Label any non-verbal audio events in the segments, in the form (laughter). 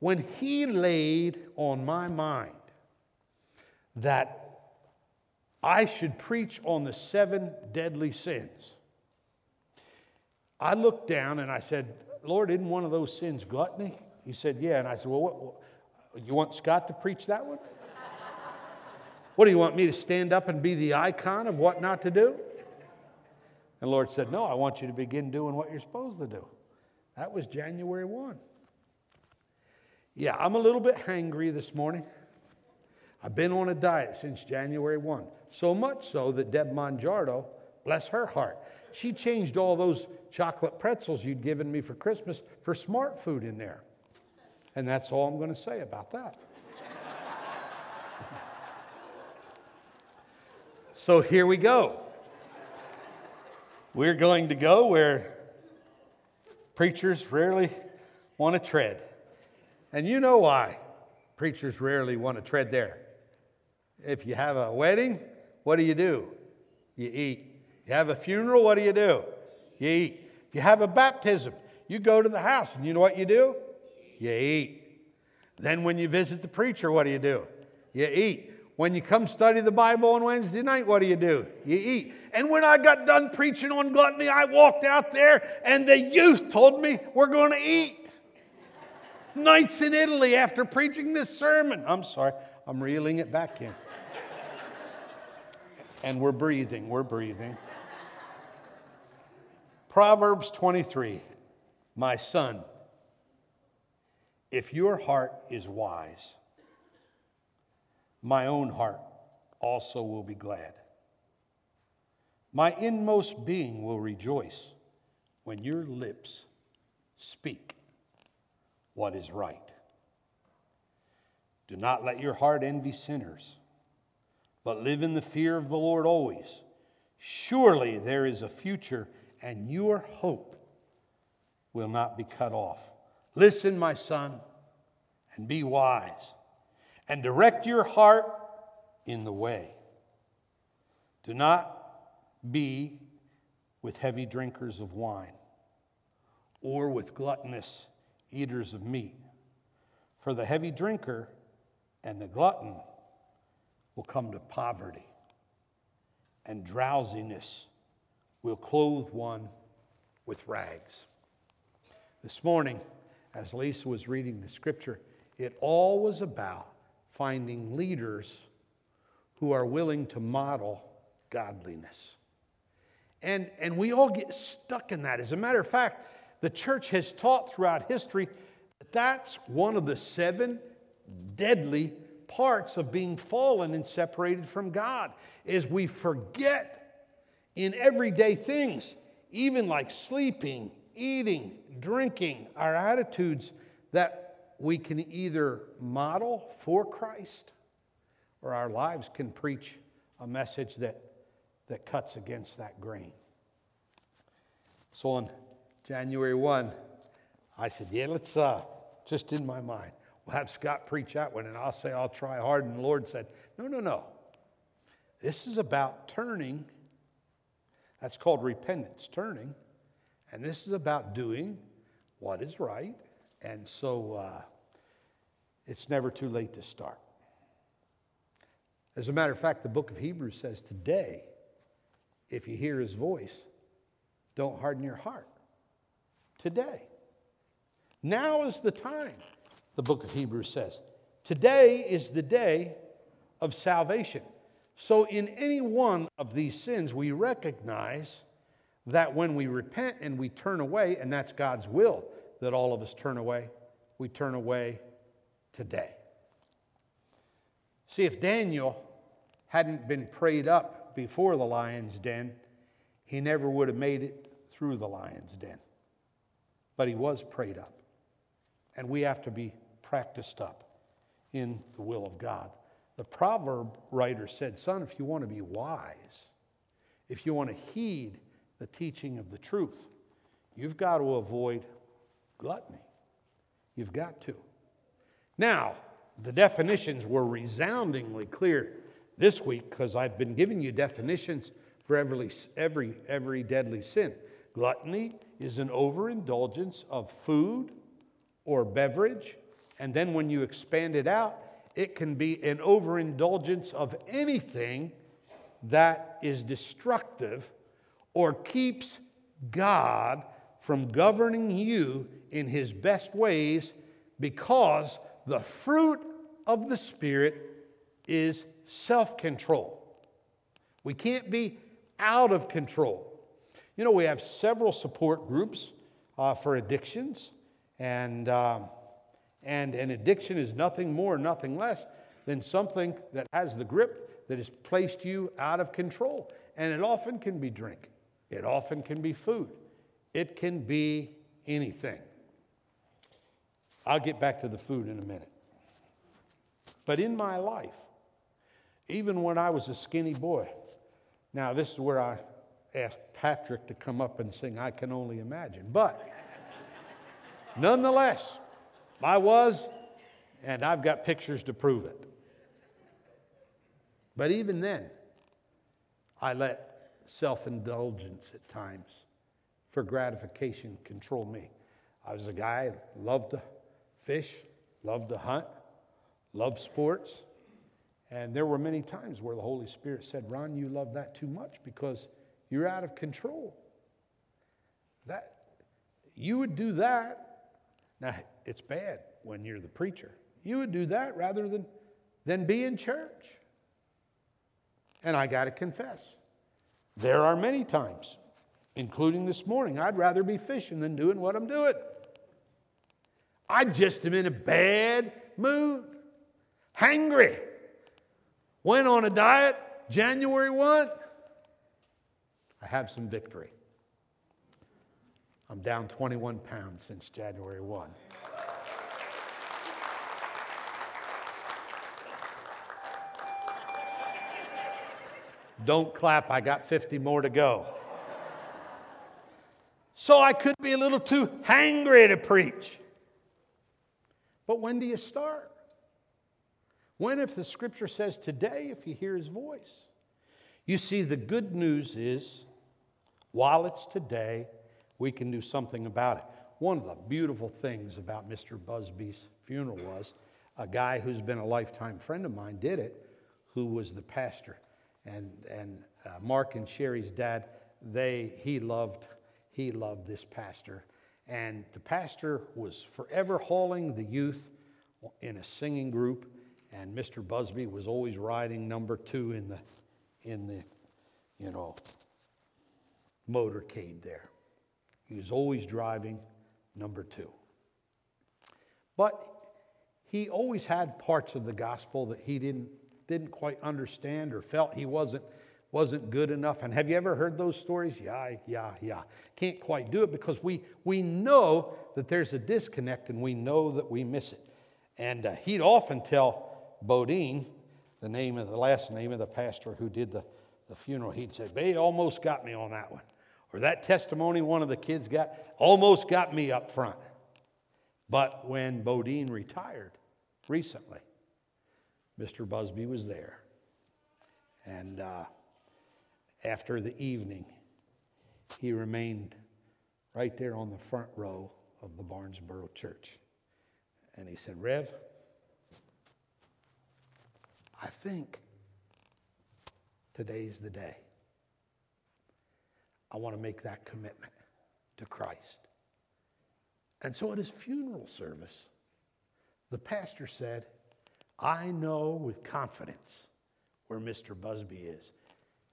when he laid on my mind that I should preach on the seven deadly sins, I looked down and I said, Lord, isn't one of those sins gluttony? He said, Yeah. And I said, Well, what, you want Scott to preach that one? what do you want me to stand up and be the icon of what not to do? And the Lord said, No, I want you to begin doing what you're supposed to do. That was January 1. Yeah, I'm a little bit hangry this morning. I've been on a diet since January 1. So much so that Deb Monjardo, bless her heart, she changed all those chocolate pretzels you'd given me for Christmas for smart food in there. And that's all I'm going to say about that. (laughs) so here we go. We're going to go where preachers rarely want to tread. And you know why preachers rarely want to tread there. If you have a wedding, what do you do? You eat. You have a funeral, what do you do? You eat. If you have a baptism, you go to the house and you know what you do? You eat. Then when you visit the preacher, what do you do? You eat. When you come study the Bible on Wednesday night, what do you do? You eat. And when I got done preaching on gluttony, I walked out there and the youth told me we're going to eat. Nights in Italy after preaching this sermon. I'm sorry, I'm reeling it back in. and we're breathing, we're breathing. Proverbs 23 My son, if your heart is wise, my own heart also will be glad. My inmost being will rejoice when your lips speak what is right. Do not let your heart envy sinners, but live in the fear of the Lord always. Surely there is a future and your hope will not be cut off. Listen, my son, and be wise, and direct your heart in the way. Do not be with heavy drinkers of wine or with gluttonous eaters of meat. For the heavy drinker and the glutton will come to poverty, and drowsiness will clothe one with rags. This morning, as Lisa was reading the scripture, it all was about finding leaders who are willing to model godliness. And, and we all get stuck in that. As a matter of fact, the church has taught throughout history that that's one of the seven deadly parts of being fallen and separated from God is we forget in everyday things, even like sleeping, eating, drinking, our attitudes that we can either model for Christ or our lives can preach a message that, that cuts against that grain. So on January 1, I said, Yeah, let's, uh, just in my mind, we'll have Scott preach that one, and I'll say, I'll try hard. And the Lord said, No, no, no. This is about turning that's called repentance, turning. And this is about doing what is right. And so uh, it's never too late to start. As a matter of fact, the book of Hebrews says today, if you hear his voice, don't harden your heart. Today. Now is the time, the book of Hebrews says. Today is the day of salvation. So, in any one of these sins, we recognize that when we repent and we turn away, and that's God's will that all of us turn away, we turn away today. See, if Daniel hadn't been prayed up before the lion's den, he never would have made it through the lion's den. But he was prayed up. And we have to be practiced up in the will of God. The proverb writer said, Son, if you want to be wise, if you want to heed the teaching of the truth, you've got to avoid gluttony. You've got to. Now, the definitions were resoundingly clear this week because I've been giving you definitions for every, every, every deadly sin. Gluttony is an overindulgence of food or beverage And then when you expand it out, it can be an overindulgence of anything that is destructive or keeps God from governing you in his best ways because the fruit of the Spirit is self control. We can't be out of control. You know, we have several support groups uh, for addictions, and, um, and an addiction is nothing more, nothing less than something that has the grip that has placed you out of control. And it often can be drink, it often can be food, it can be anything. I'll get back to the food in a minute. But in my life, even when I was a skinny boy, now this is where I asked Patrick to come up and sing I Can Only Imagine. But nonetheless, I was, and I've got pictures to prove it. But even then, I let self indulgence at times for gratification control me. I was a guy that loved to fish, loved to hunt, loved sports. And there were many times where the Holy Spirit said, Ron, you love that too much because you're out of control. That you would do that. Now it's bad when you're the preacher. You would do that rather than, than be in church. And I got to confess, there are many times, including this morning, I'd rather be fishing than doing what I'm doing. I just am in a bad mood, hangry. Went on a diet January 1. I have some victory. I'm down 21 pounds since January 1. Don't clap, I got 50 more to go. So I could be a little too hangry to preach. But when do you start? When, if the scripture says today, if you hear his voice? You see, the good news is while it's today, we can do something about it. One of the beautiful things about Mr. Busby's funeral was a guy who's been a lifetime friend of mine did it, who was the pastor. And, and uh, Mark and Sherry's dad, they, he loved, he loved this pastor. And the pastor was forever hauling the youth in a singing group, and Mr. Busby was always riding number two in the, in the, you know, motorcade there. He was always driving number two. But he always had parts of the gospel that he didn't, didn't quite understand or felt he wasn't, wasn't good enough. And have you ever heard those stories? Yeah, yeah, yeah. Can't quite do it because we, we know that there's a disconnect and we know that we miss it. And uh, he'd often tell Bodine, the name of the last name of the pastor who did the, the funeral, he'd say, They almost got me on that one. That testimony one of the kids got almost got me up front. But when Bodine retired recently, Mr. Busby was there. And uh, after the evening, he remained right there on the front row of the Barnesboro church. And he said, Rev, I think today's the day. I want to make that commitment to Christ. And so at his funeral service, the pastor said, I know with confidence where Mr. Busby is.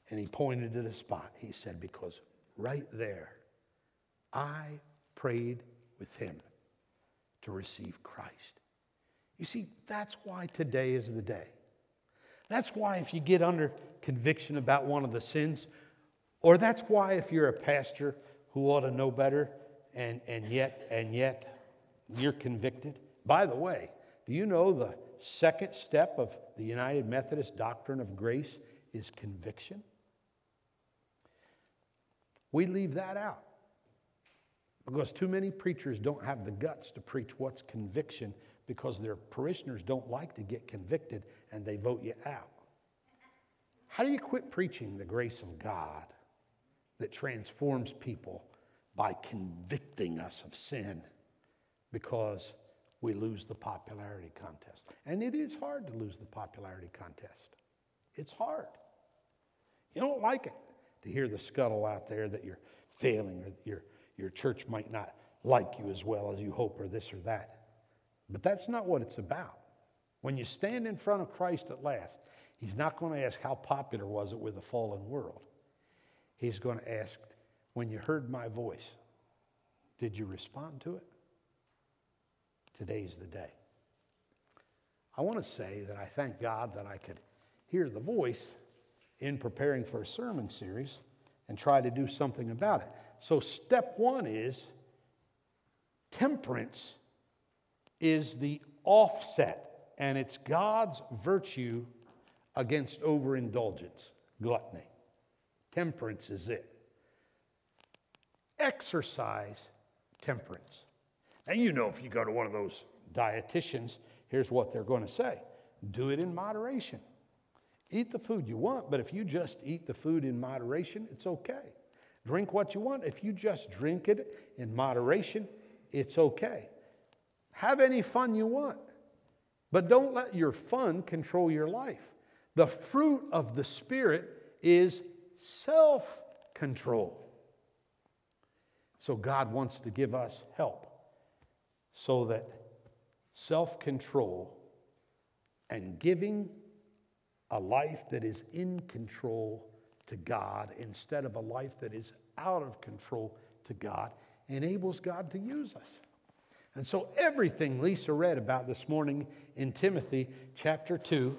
And he pointed to the spot. He said, Because right there, I prayed with him to receive Christ. You see, that's why today is the day. That's why if you get under conviction about one of the sins, or that's why if you're a pastor who ought to know better and, and yet and yet you're convicted. By the way, do you know the second step of the United Methodist doctrine of grace is conviction? We leave that out because too many preachers don't have the guts to preach what's conviction because their parishioners don't like to get convicted and they vote you out. How do you quit preaching the grace of God that transforms people by convicting us of sin because we lose the popularity contest. And it is hard to lose the popularity contest. It's hard. You don't like it to hear the scuttle out there that you're failing or your, your church might not like you as well as you hope or this or that. But that's not what it's about. When you stand in front of Christ at last, He's not going to ask, How popular was it with the fallen world? He's going to ask, When you heard my voice, did you respond to it? Today's the day. I want to say that I thank God that I could hear the voice in preparing for a sermon series and try to do something about it. So, step one is temperance is the offset, and it's God's virtue against overindulgence, gluttony. Temperance is it. Exercise temperance. Now, you know, if you go to one of those dietitians, here's what they're going to say do it in moderation. Eat the food you want, but if you just eat the food in moderation, it's okay. Drink what you want. If you just drink it in moderation, it's okay. Have any fun you want, but don't let your fun control your life. The fruit of the Spirit is self control. So God wants to give us help so that self control and giving a life that is in control to God instead of a life that is out of control to God enables God to use us. And so everything Lisa read about this morning in Timothy chapter 2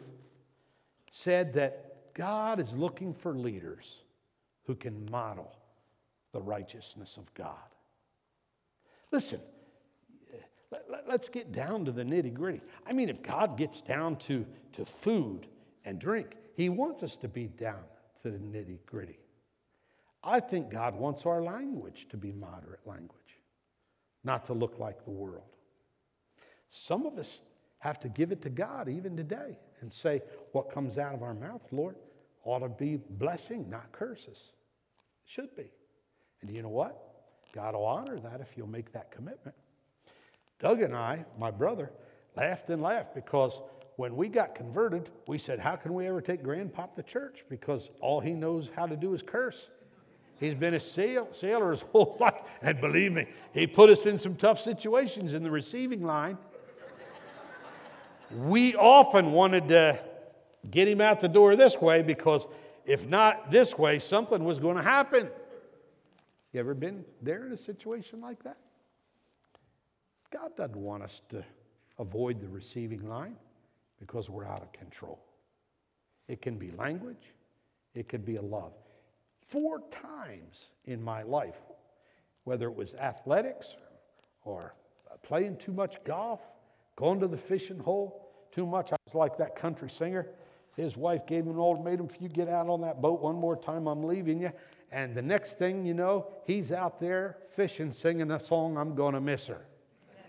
said that God is looking for leaders who can model the righteousness of God. Listen, let's get down to the nitty gritty. I mean, if God gets down to, to food and drink, He wants us to be down to the nitty gritty. I think God wants our language to be moderate language, not to look like the world. Some of us have to give it to God even today and say, what comes out of our mouth, Lord, ought to be blessing, not curses. Should be. And you know what? God will honor that if you'll make that commitment. Doug and I, my brother, laughed and laughed because when we got converted, we said, How can we ever take Grandpop to church? Because all he knows how to do is curse. He's been a sail, sailor his (laughs) whole life. And believe me, he put us in some tough situations in the receiving line. we often wanted to get him out the door this way because if not this way, something was going to happen. You ever been there in a situation like that? God doesn't want us to avoid the receiving line because we're out of control. It can be language, it could be a love. Four times in my life, whether it was athletics or playing too much golf, going to the fishing hole too much, I was like that country singer. His wife gave him an ultimatum if you get out on that boat one more time, I'm leaving you. And the next thing you know, he's out there fishing, singing a song, I'm going to miss her. (laughs)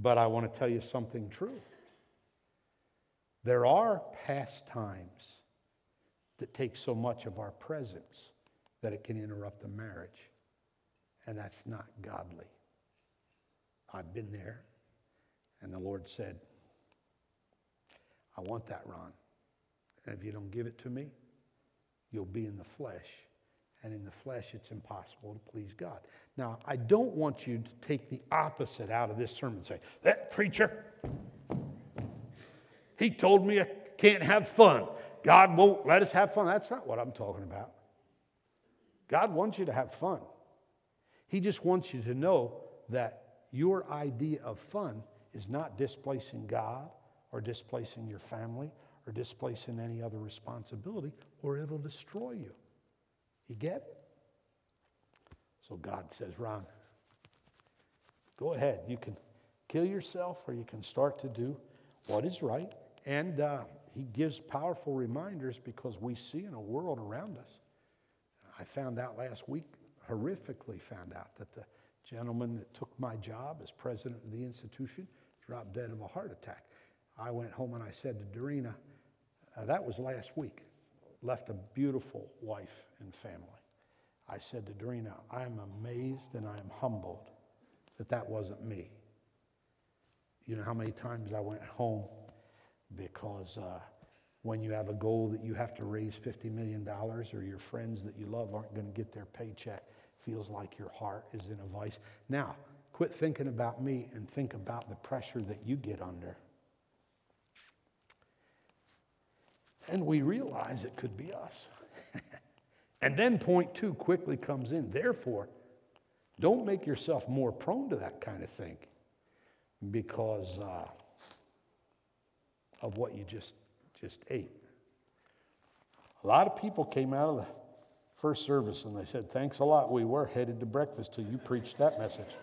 but I want to tell you something true. There are pastimes that take so much of our presence that it can interrupt a marriage. And that's not godly. I've been there. And the Lord said, I want that, Ron. And if you don't give it to me, you'll be in the flesh. And in the flesh, it's impossible to please God. Now, I don't want you to take the opposite out of this sermon say, that preacher, he told me I can't have fun. God won't let us have fun. That's not what I'm talking about. God wants you to have fun. He just wants you to know that your idea of fun is not displacing God or displacing your family or displacing any other responsibility, or it'll destroy you. You get it? So God says, Ron, go ahead. You can kill yourself or you can start to do what is right. And uh, he gives powerful reminders because we see in a world around us. I found out last week, horrifically found out, that the gentleman that took my job as president of the institution dropped dead of a heart attack. I went home and I said to Dorina, uh, that was last week, left a beautiful wife and family. I said to Dorina, I'm amazed and I'm humbled that that wasn't me. You know how many times I went home because uh, when you have a goal that you have to raise $50 million or your friends that you love aren't going to get their paycheck, feels like your heart is in a vice. Now, quit thinking about me and think about the pressure that you get under. And we realize it could be us. (laughs) and then point two quickly comes in. Therefore, don't make yourself more prone to that kind of thing because uh, of what you just, just ate. A lot of people came out of the first service and they said, Thanks a lot. We were headed to breakfast till you preached that message.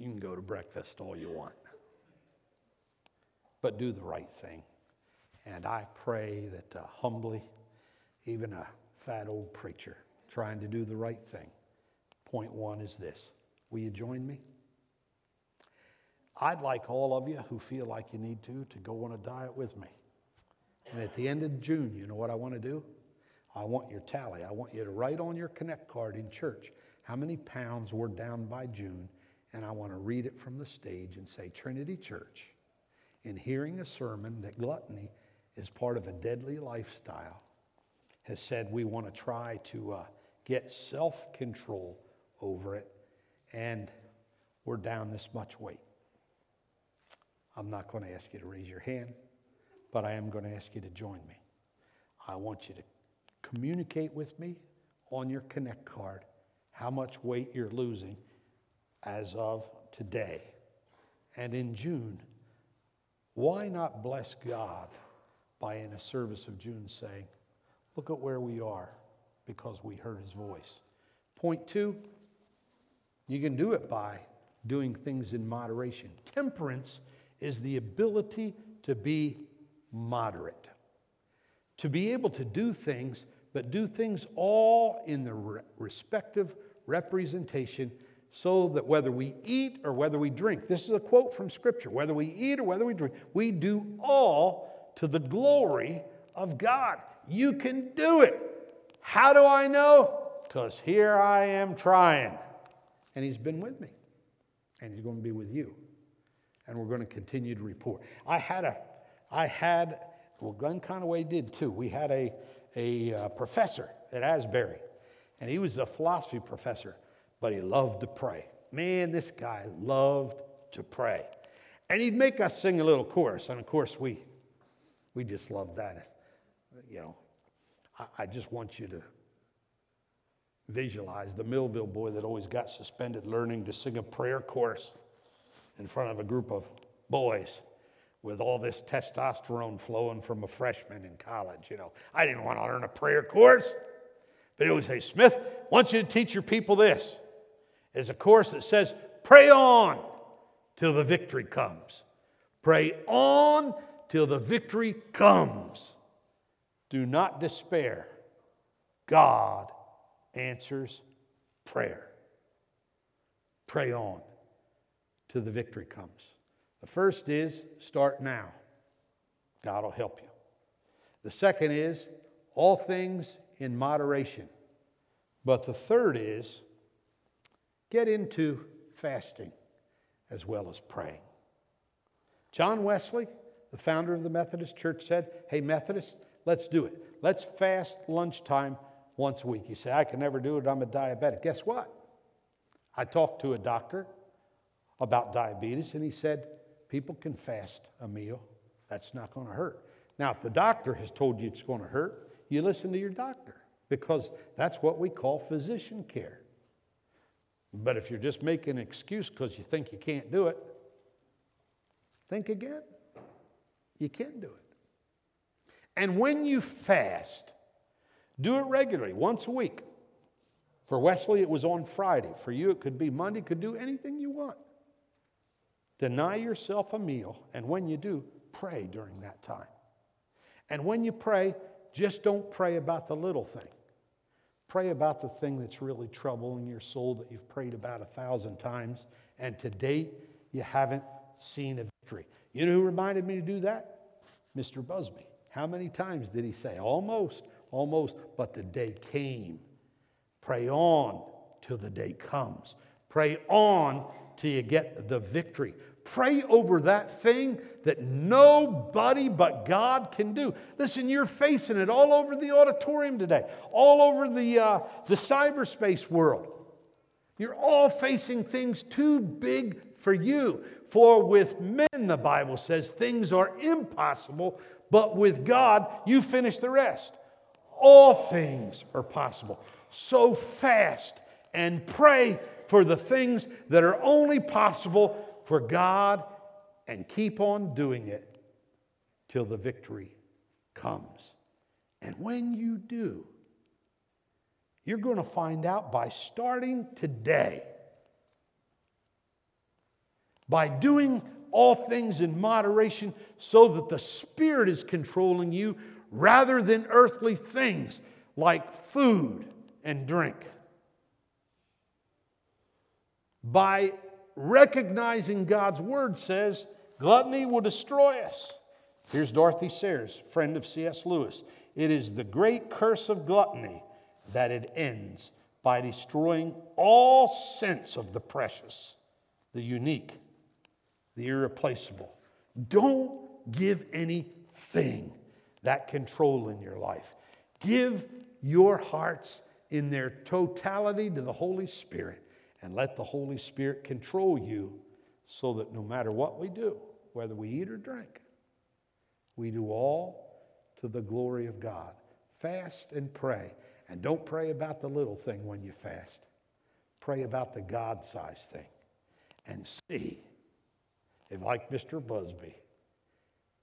you can go to breakfast all you want, but do the right thing. And I pray that uh, humbly, even a fat old preacher trying to do the right thing, point one is this Will you join me? I'd like all of you who feel like you need to to go on a diet with me. And at the end of June, you know what I want to do? I want your tally. I want you to write on your Connect card in church how many pounds we're down by June, and I want to read it from the stage and say, Trinity Church, in hearing a sermon that gluttony is part of a deadly lifestyle, has said we want to try to uh, get self control over it, and we're down this much weight. I'm not going to ask you to raise your hand, but I am going to ask you to join me. I want you to communicate with me on your Connect card how much weight you're losing as of today. And in June, why not bless God by, in a service of June, saying, Look at where we are because we heard his voice. Point two, you can do it by doing things in moderation. Temperance is the ability to be moderate, to be able to do things, but do things all in the re- respective representation so that whether we eat or whether we drink, this is a quote from Scripture, whether we eat or whether we drink, we do all to the glory of God. You can do it. How do I know? Because here I am trying. And He's been with me, and He's going to be with you and we're going to continue to report. I had a, I had, well, Glenn Conaway did too. We had a, a uh, professor at Asbury, and he was a philosophy professor, but he loved to pray. Man, this guy loved to pray. And he'd make us sing a little chorus, and of course, we, we just loved that. You know, I, I just want you to visualize the Millville boy that always got suspended learning to sing a prayer chorus in front of a group of boys with all this testosterone flowing from a freshman in college. You know, I didn't want to learn a prayer course. But he would say, Smith, I want you to teach your people this. It's a course that says, pray on till the victory comes. Pray on till the victory comes. Do not despair. God answers prayer. Pray on till the victory comes. The first is start now. God will help you. The second is all things in moderation. But the third is get into fasting as well as praying. John Wesley, the founder of the Methodist Church, said, Hey, Methodists, let's do it. Let's fast lunchtime once a week. You say, I can never do it. I'm a diabetic. Guess what? I talked to a doctor about diabetes, and he said, People can fast a meal. That's not going to hurt. Now, if the doctor has told you it's going to hurt, you listen to your doctor because that's what we call physician care. But if you're just making an excuse because you think you can't do it, think again. You can do it. And when you fast, do it regularly, once a week. For Wesley, it was on Friday. For you, it could be Monday, could do anything you want. Deny yourself a meal, and when you do, pray during that time. And when you pray, just don't pray about the little thing. Pray about the thing that's really troubling your soul that you've prayed about a thousand times, and to date, you haven't seen a victory. You know who reminded me to do that? Mr. Busby. How many times did he say? Almost, almost, but the day came. Pray on till the day comes. Pray on till you get the victory. Pray over that thing that nobody but God can do. Listen, you're facing it all over the auditorium today, all over the, uh, the cyberspace world. You're all facing things too big for you. For with men, the Bible says, things are impossible, but with God, you finish the rest. All things are possible. So fast and pray for the things that are only possible for God and keep on doing it till the victory comes. And when you do, you're going to find out by starting today, by doing all things in moderation so that the Spirit is controlling you rather than earthly things like food and drink. By recognizing God's word says gluttony will destroy us. Here's Dorothy Sayers, friend of C.S. Lewis. It is the great curse of gluttony that it ends by destroying all sense of the precious, the unique, the irreplaceable. Don't give anything that control in your life. Give your hearts in their totality to the Holy Spirit and let the Holy Spirit control you so that no matter what we do, whether we eat or drink, we do all to the glory of God. Fast and pray. And don't pray about the little thing when you fast. Pray about the God sized thing. And see if, like Mr. Busby,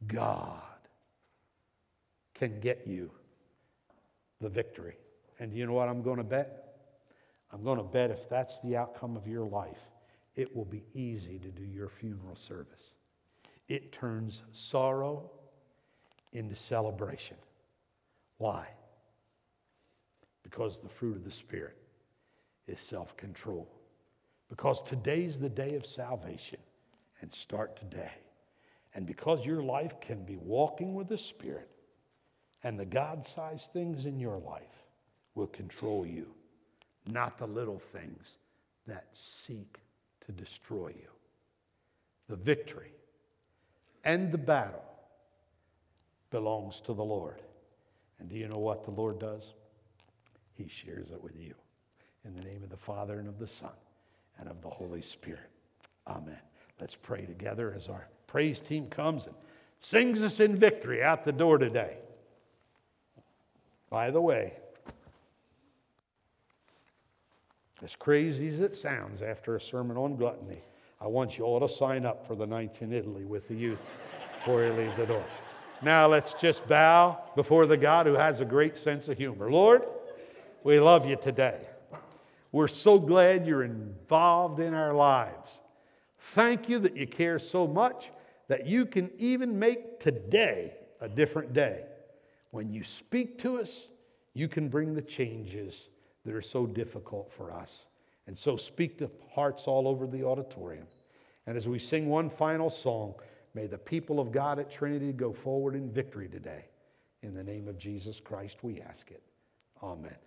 God can get you the victory. And do you know what I'm going to bet? I'm going to bet if that's the outcome of your life, it will be easy to do your funeral service. It turns sorrow into celebration. Why? Because the fruit of the Spirit is self control. Because today's the day of salvation, and start today. And because your life can be walking with the Spirit, and the God sized things in your life will control you not the little things that seek to destroy you. The victory and the battle belongs to the Lord. And do you know what the Lord does? He shares it with you. In the name of the Father and of the Son and of the Holy Spirit. Amen. Let's pray together as our praise team comes and sings us in victory out the door today. By the way, As crazy as it sounds after a sermon on gluttony, I want you all to sign up for the Nights in Italy with the youth before you leave the door. Now let's just bow before the God who has a great sense of humor. Lord, we love you today. We're so glad you're involved in our lives. Thank you that you care so much that you can even make today a different day. When you speak to us, you can bring the changes that are so difficult for us. And so speak to hearts all over the auditorium. And as we sing one final song, may the people of God at Trinity go forward in victory today. In the name of Jesus Christ, we ask it. Amen.